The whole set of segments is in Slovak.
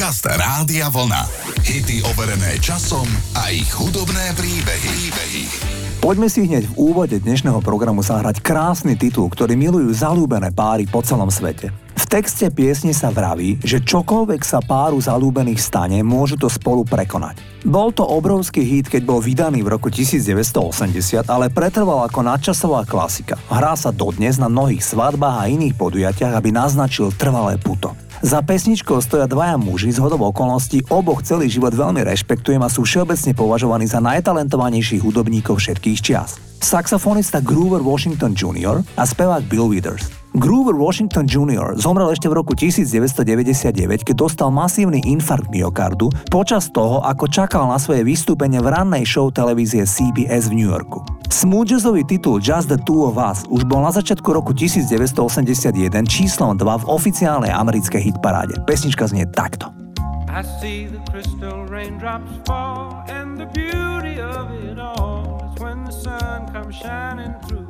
Podcast Rádia Vlna. Hity overené časom a ich hudobné príbehy. príbehy. Poďme si hneď v úvode dnešného programu zahrať krásny titul, ktorý milujú zalúbené páry po celom svete. V texte piesne sa vraví, že čokoľvek sa páru zalúbených stane, môžu to spolu prekonať. Bol to obrovský hit, keď bol vydaný v roku 1980, ale pretrval ako nadčasová klasika. Hrá sa dodnes na mnohých svadbách a iných podujatiach, aby naznačil trvalé puto. Za pesničkou stoja dvaja muži z hodov okolností, oboch celý život veľmi rešpektujem a sú všeobecne považovaní za najtalentovanejších hudobníkov všetkých čias. Saxofonista Groover Washington Jr. a spevák Bill Withers. Groover Washington Jr. zomrel ešte v roku 1999, keď dostal masívny infarkt myokardu počas toho, ako čakal na svoje vystúpenie v rannej show televízie CBS v New Yorku. Smooth jazzový titul Just the Two of Us už bol na začiatku roku 1981 číslom 2 v oficiálnej americkej hitparáde. Pesnička znie takto. When the sun comes shining through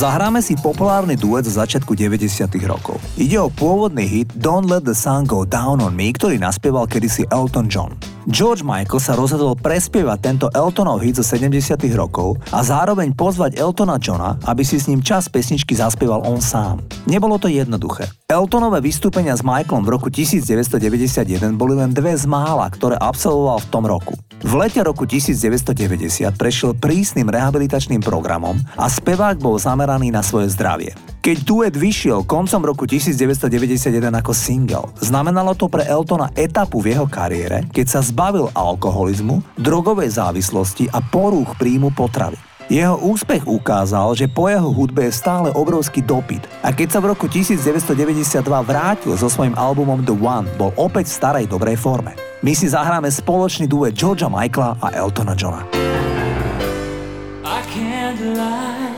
Zahráme si populárny duet z začiatku 90. rokov. Ide o pôvodný hit Don't Let the Sun Go Down on Me, ktorý naspieval kedysi Elton John. George Michael sa rozhodol prespievať tento Eltonov hit zo 70. rokov a zároveň pozvať Eltona Johna, aby si s ním čas pesničky zaspieval on sám. Nebolo to jednoduché. Eltonové vystúpenia s Michaelom v roku 1991 boli len dve z mála, ktoré absolvoval v tom roku. V lete roku 1990 prešiel prísnym rehabilitačným programom a spevák bol zameraný na svoje zdravie. Keď duet vyšiel koncom roku 1991 ako single, znamenalo to pre Eltona etapu v jeho kariére, keď sa zbavil alkoholizmu, drogovej závislosti a porúch príjmu potravy. Jeho úspech ukázal, že po jeho hudbe je stále obrovský dopyt a keď sa v roku 1992 vrátil so svojím albumom The One, bol opäť v starej dobrej forme. My si zahráme spoločný duet Georgia Michaela a Eltona Johna. I can't lie,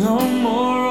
no more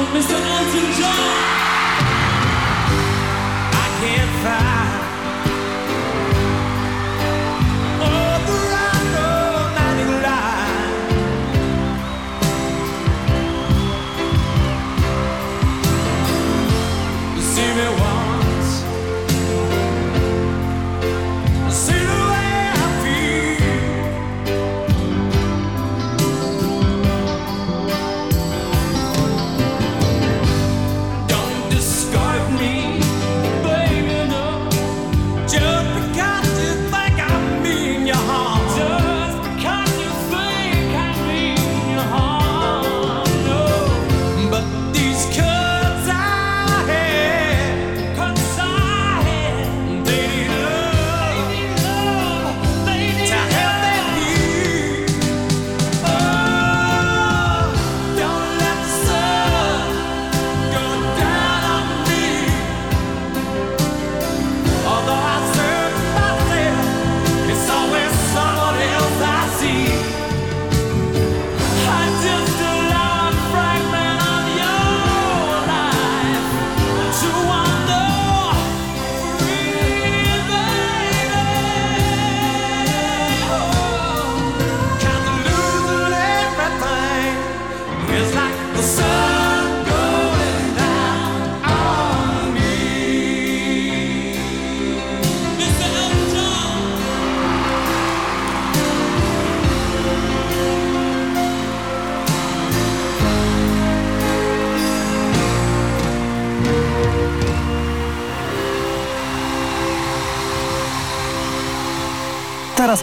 Teraz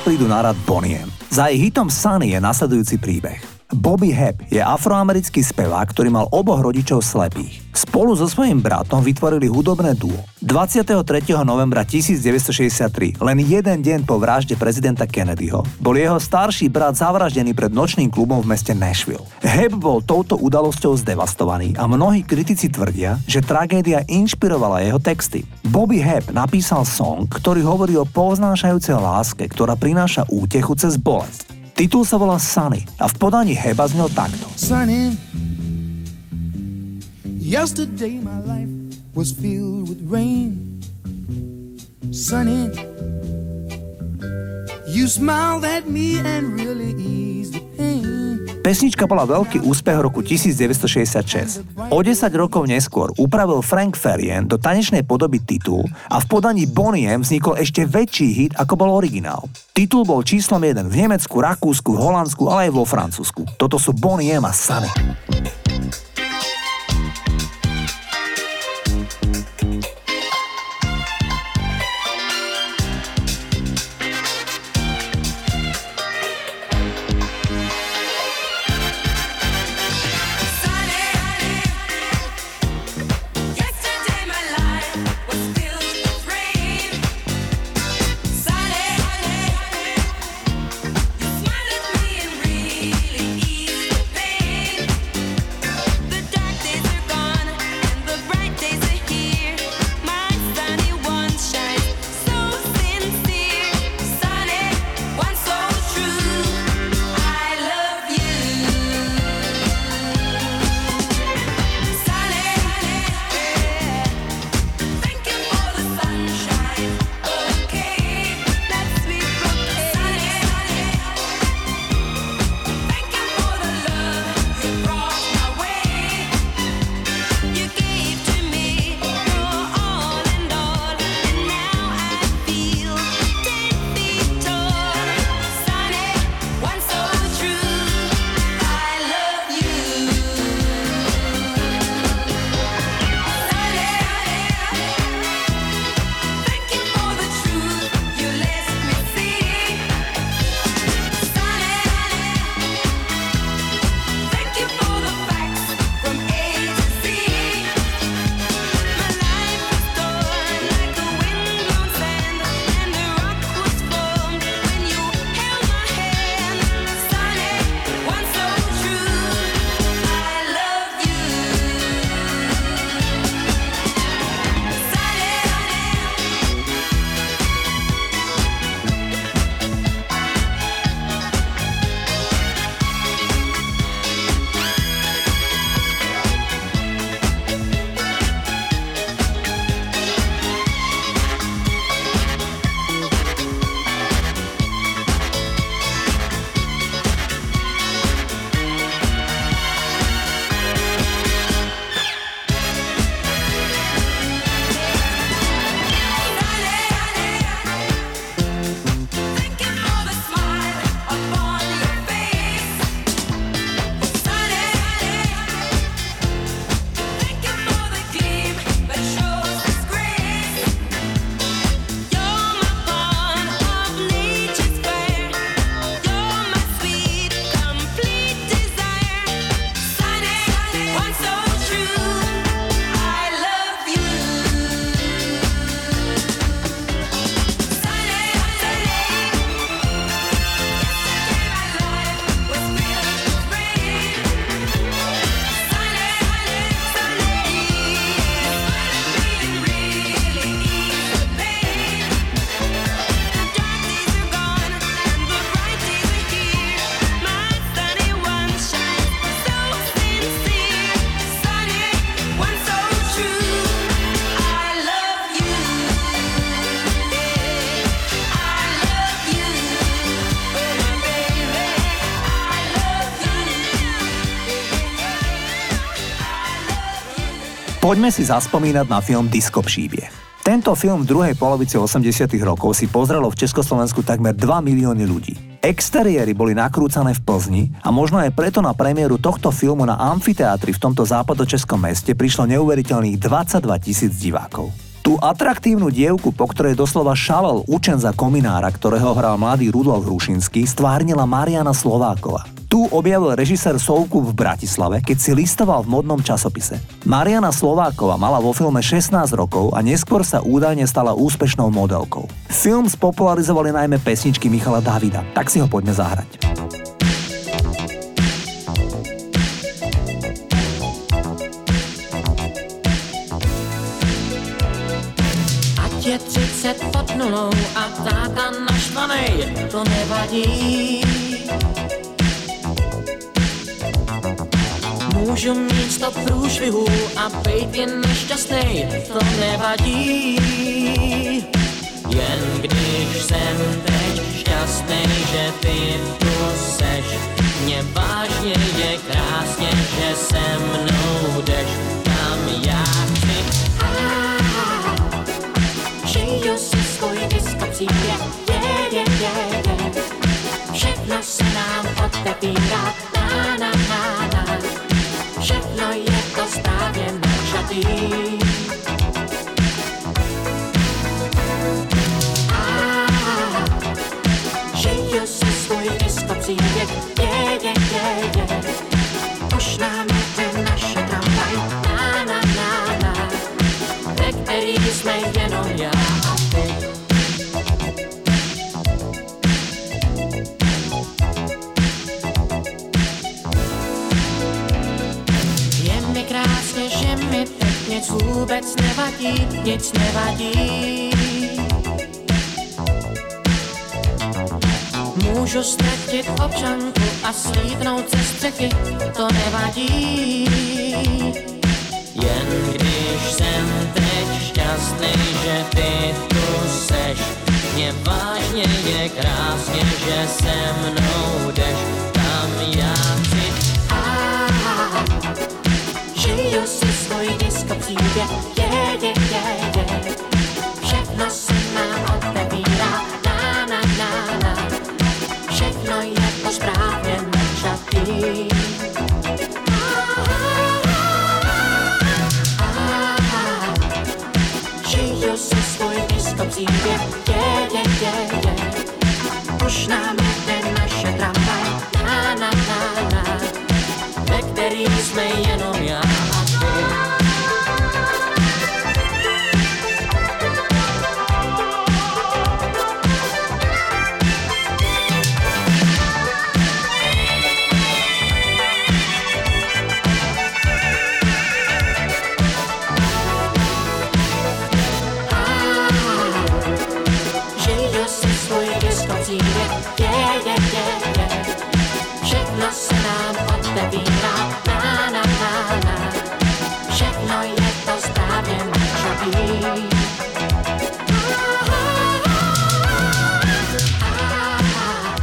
prídu na rad Boniem. Za jej hitom Sunny je nasledujúci príbeh. Bobby Hebb je afroamerický spevák, ktorý mal oboch rodičov slepých. Spolu so svojím bratom vytvorili hudobné duo. 23. novembra 1963, len jeden deň po vražde prezidenta Kennedyho, bol jeho starší brat zavraždený pred nočným klubom v meste Nashville. Hebb bol touto udalosťou zdevastovaný a mnohí kritici tvrdia, že tragédia inšpirovala jeho texty. Bobby Hebb napísal song, ktorý hovorí o poznášajúcej láske, ktorá prináša útechu cez bolesť. Titul sa volá Sunny a v podaní Heba znel takto. Sunny, yesterday my life was filled with rain. Sunny, you smiled at me and really eased the. Pesnička bola veľký úspech roku 1966. O 10 rokov neskôr upravil Frank Ferien do tanečnej podoby titul a v podaní Bonnie M vznikol ešte väčší hit ako bol originál. Titul bol číslom 1 v Nemecku, Rakúsku, Holandsku, ale aj vo Francúzsku. Toto sú Bonnie M a Sunny. Poďme si zaspomínať na film Disco příbeh. Tento film v druhej polovici 80 rokov si pozrelo v Československu takmer 2 milióny ľudí. Exteriéry boli nakrúcané v Plzni a možno aj preto na premiéru tohto filmu na amfiteátri v tomto západočeskom meste prišlo neuveriteľných 22 tisíc divákov. Tú atraktívnu dievku, po ktorej doslova šalel učen za kominára, ktorého hral mladý Rudolf Hrušinský, stvárnila Mariana Slováková. Tu objavil režisér Sovku v Bratislave, keď si listoval v modnom časopise. Mariana Slováková mala vo filme 16 rokov a neskôr sa údajne stala úspešnou modelkou. Film spopularizovali najmä pesničky Michala Davida, tak si ho poďme zahrať. je 30 pod nulou a táta naštvanej, to nevadí. Můžu mít sto průšvihů a být jen nešťastný, to nevadí. Jen když jsem teď šťastný, že ty tu seš, mě vážně je krásně, že se mnou jdeš tam já chci. Žiju si svůj disko příběh, je, je, je, je. Všechno se nám otevírá, na, na, na, je správně načatý. Žiju si svůj disko příběh, je, je, je, je. Už nám jde naše tramvaj, na, na, na, na. Ve který jsme jenom já nic vůbec nevadí, nic nevadí. Můžu ztratit občanku a slídnout ze střechy, to nevadí. Jen když jsem teď šťastný, že ty tu seš, mě vážně je krásně, že se mnou jdeš, tam já chci. A žiju si svůj disko příběh, je, je, je, je. Všechno se nám otevírá, na, na, na, na. Všechno je to správně načatý. Žiju si svůj disko příběh, je, je, je, je. Už nám jede naše tramvaj, na, na, na, na. Ve který jsme jenom já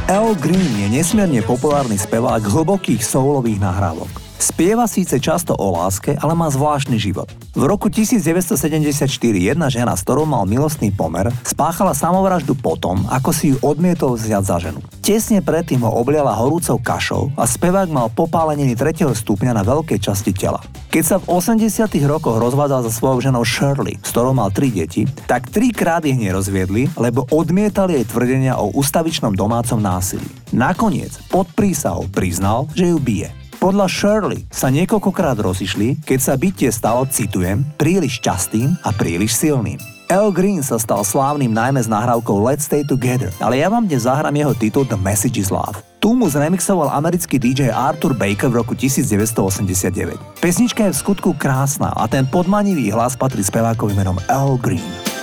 Al Green je nesmierne populárny spevák hlbokých soulových nahrávok. Spieva síce často o láske, ale má zvláštny život. V roku 1974 jedna žena, s ktorou mal milostný pomer, spáchala samovraždu potom, ako si ju odmietol vziať za ženu. Tesne predtým ho obliala horúcou kašou a spevák mal popáleniny 3. stupňa na veľkej časti tela. Keď sa v 80 rokoch rozvádzal so svojou ženou Shirley, s ktorou mal tri deti, tak trikrát ich nerozviedli, lebo odmietali jej tvrdenia o ustavičnom domácom násilí. Nakoniec pod prísahou priznal, že ju bije. Podľa Shirley sa niekoľkokrát rozišli, keď sa bytie stalo, citujem, príliš častým a príliš silným. Al Green sa stal slávnym najmä s nahrávkou Let's Stay Together, ale ja vám dnes zahrám jeho titul The Message is Love. Tu mu zremixoval americký DJ Arthur Baker v roku 1989. Pesnička je v skutku krásna a ten podmanivý hlas patrí spevákovi menom Al Green.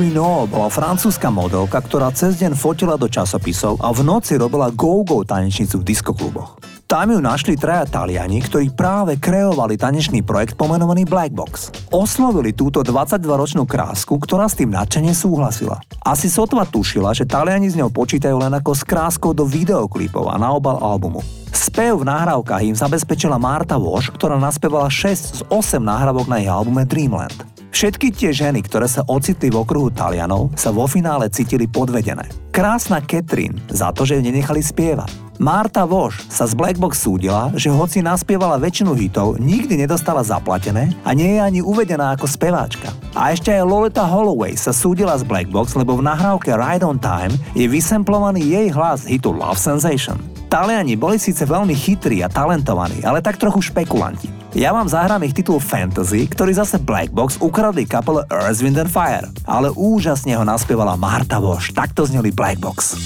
Catherine Quino bola francúzska modelka, ktorá cez deň fotila do časopisov a v noci robila go-go tanečnicu v diskokluboch. Tam ju našli traja Taliani, ktorí práve kreovali tanečný projekt pomenovaný Black Box. Oslovili túto 22-ročnú krásku, ktorá s tým nadšene súhlasila. Asi sotva tušila, že Taliani s ňou počítajú len ako s kráskou do videoklipov a na obal albumu. Spev v nahrávkach im zabezpečila Marta Walsh, ktorá naspievala 6 z 8 nahrávok na jej albume Dreamland. Všetky tie ženy, ktoré sa ocitli v okruhu Talianov, sa vo finále cítili podvedené. Krásna Catherine za to, že ju nenechali spievať. Marta Voš sa z Blackbox súdila, že hoci naspievala väčšinu hitov, nikdy nedostala zaplatené a nie je ani uvedená ako speváčka. A ešte aj Lolita Holloway sa súdila z Blackbox, lebo v nahrávke Ride on Time je vysemplovaný jej hlas hitu Love Sensation. Taliani boli síce veľmi chytrí a talentovaní, ale tak trochu špekulanti. Ja vám zahrám ich titul Fantasy, ktorý zase Black Box ukradli kapele Earth, Wind and Fire, ale úžasne ho naspievala Marta Voš. Takto zneli Black Box.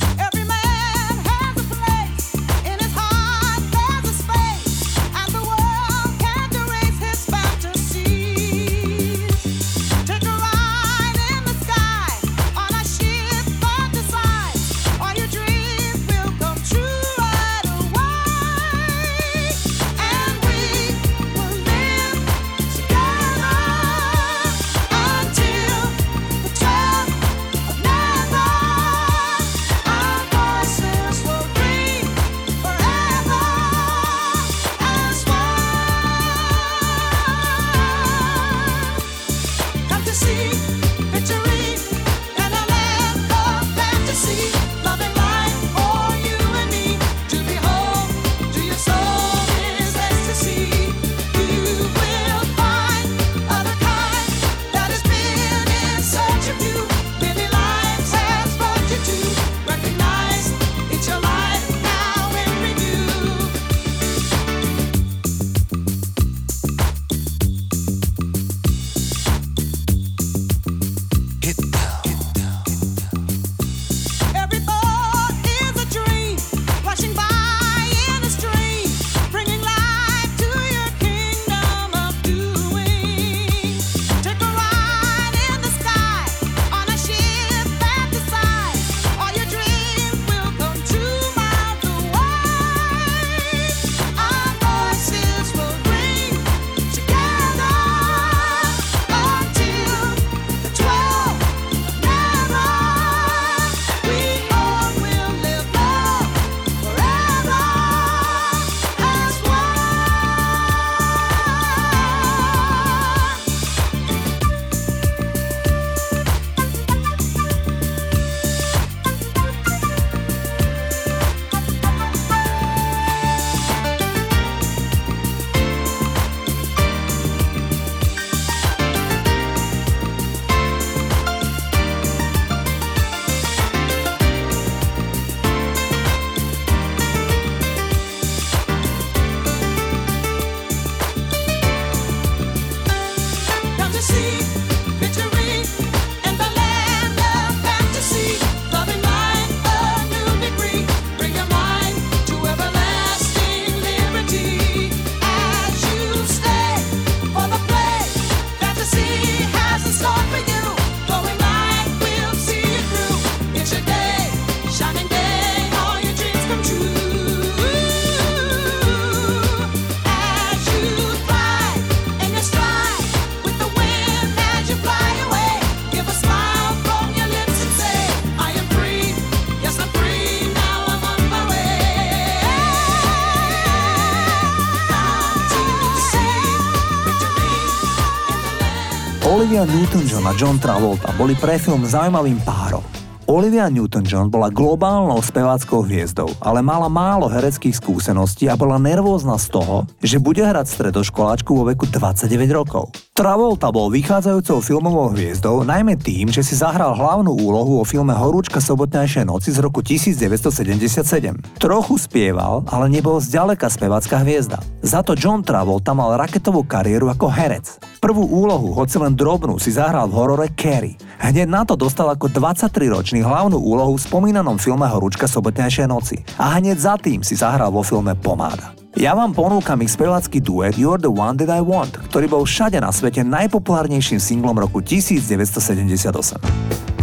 Olivia Newton-John a John Travolta boli pre film zaujímavým párom. Olivia Newton-John bola globálnou speváckou hviezdou, ale mala málo hereckých skúseností a bola nervózna z toho, že bude hrať stredoškoláčku vo veku 29 rokov. Travolta bol vychádzajúcou filmovou hviezdou najmä tým, že si zahral hlavnú úlohu vo filme Horúčka sobotnejšej noci z roku 1977. Trochu spieval, ale nebol zďaleka spevácka hviezda. Za to John Travolta mal raketovú kariéru ako herec. Prvú úlohu, hoci len drobnú, si zahral v horore Carrie. Hneď na to dostal ako 23-ročný hlavnú úlohu v spomínanom filme Horúčka sobotnejšej noci. A hneď za tým si zahral vo filme Pomáda. Ja vám ponúkam ich spevácky duet You're the One That I Want, ktorý bol všade na svete najpopulárnejším singlom roku 1978.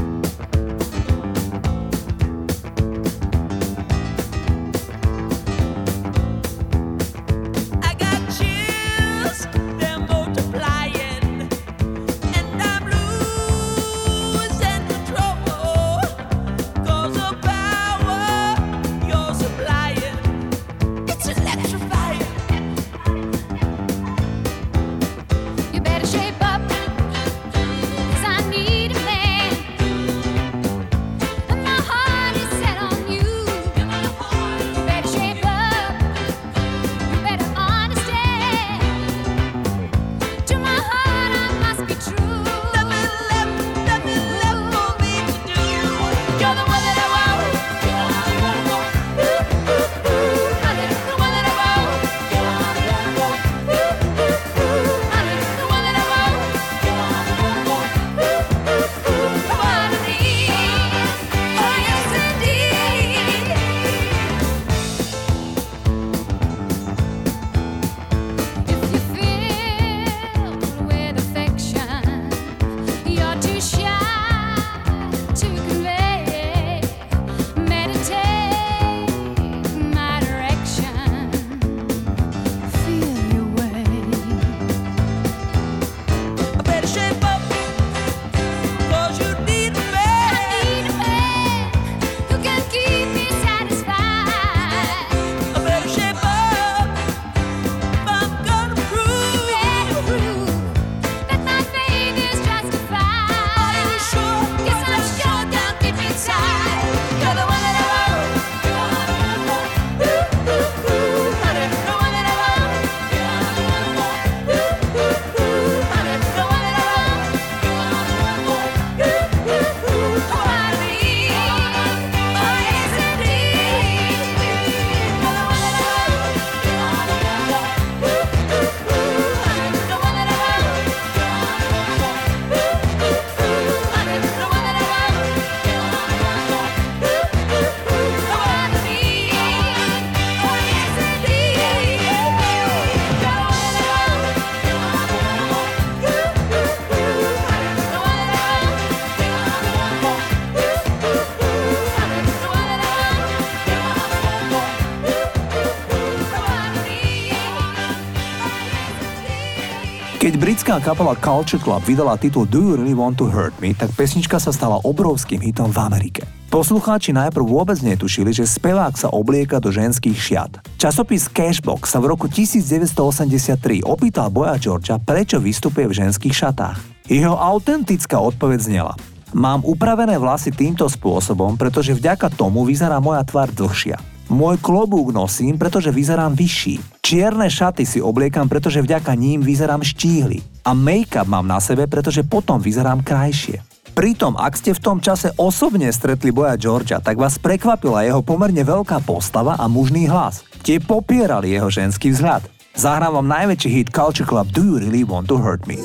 Keď britská kapela Culture Club vydala titul Do You Really Want To Hurt Me, tak pesnička sa stala obrovským hitom v Amerike. Poslucháči najprv vôbec netušili, že spevák sa oblieka do ženských šiat. Časopis Cashbox sa v roku 1983 opýtal Boja Georgia, prečo vystupuje v ženských šatách. Jeho autentická odpoveď znela. Mám upravené vlasy týmto spôsobom, pretože vďaka tomu vyzerá moja tvár dlhšia. Môj klobúk nosím, pretože vyzerám vyšší. Čierne šaty si obliekam, pretože vďaka ním vyzerám štíhly. A make-up mám na sebe, pretože potom vyzerám krajšie. Pritom, ak ste v tom čase osobne stretli boja Georgia, tak vás prekvapila jeho pomerne veľká postava a mužný hlas. Tie popierali jeho ženský vzhľad. Zahrám najväčší hit Culture Club Do You Really Want To Hurt Me?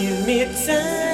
Give me time.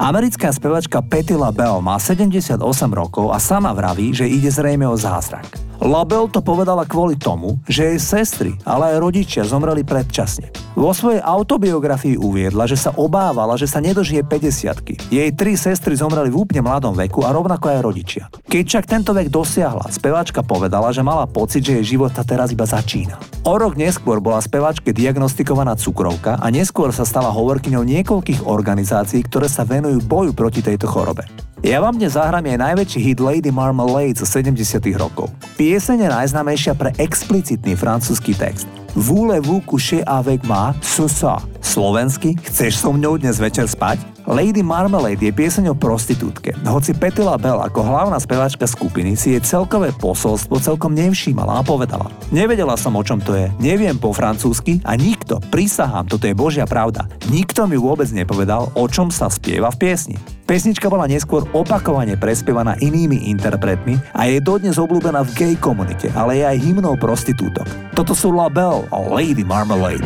Americká spevačka Patti LaBelle má 78 rokov a sama vraví, že ide zrejme o zázrak. LaBelle to povedala kvôli tomu, že jej sestry, ale aj rodičia zomreli predčasne. Vo svojej autobiografii uviedla, že sa obávala, že sa nedožije 50 Jej tri sestry zomreli v úplne mladom veku a rovnako aj rodičia. Keď však tento vek dosiahla, speváčka povedala, že mala pocit, že jej život sa teraz iba začína. O rok neskôr bola speváčke diagnostikovaná cukrovka a neskôr sa stala hovorkyňou niekoľkých organizácií, ktoré sa venujú boju proti tejto chorobe. Ja vám dnes zahrám aj najväčší hit Lady Marmalade zo 70 rokov. Pieseň je najznámejšia pre explicitný francúzsky text. Voulez-vous coucher avec moi ce soir? Slovensky, chceš so mňou dnes večer spať? Lady Marmalade je pieseň o prostitútke. Hoci Petila Bell ako hlavná speváčka skupiny si jej celkové posolstvo celkom nevšímala a povedala. Nevedela som o čom to je, neviem po francúzsky a nikto, prisahám, toto je božia pravda, nikto mi vôbec nepovedal, o čom sa spieva v piesni. Pesnička bola neskôr opakovane prespievaná inými interpretmi a je dodnes obľúbená v gay komunite, ale je aj hymnou prostitútok. Toto sú La Belle a Lady Marmalade.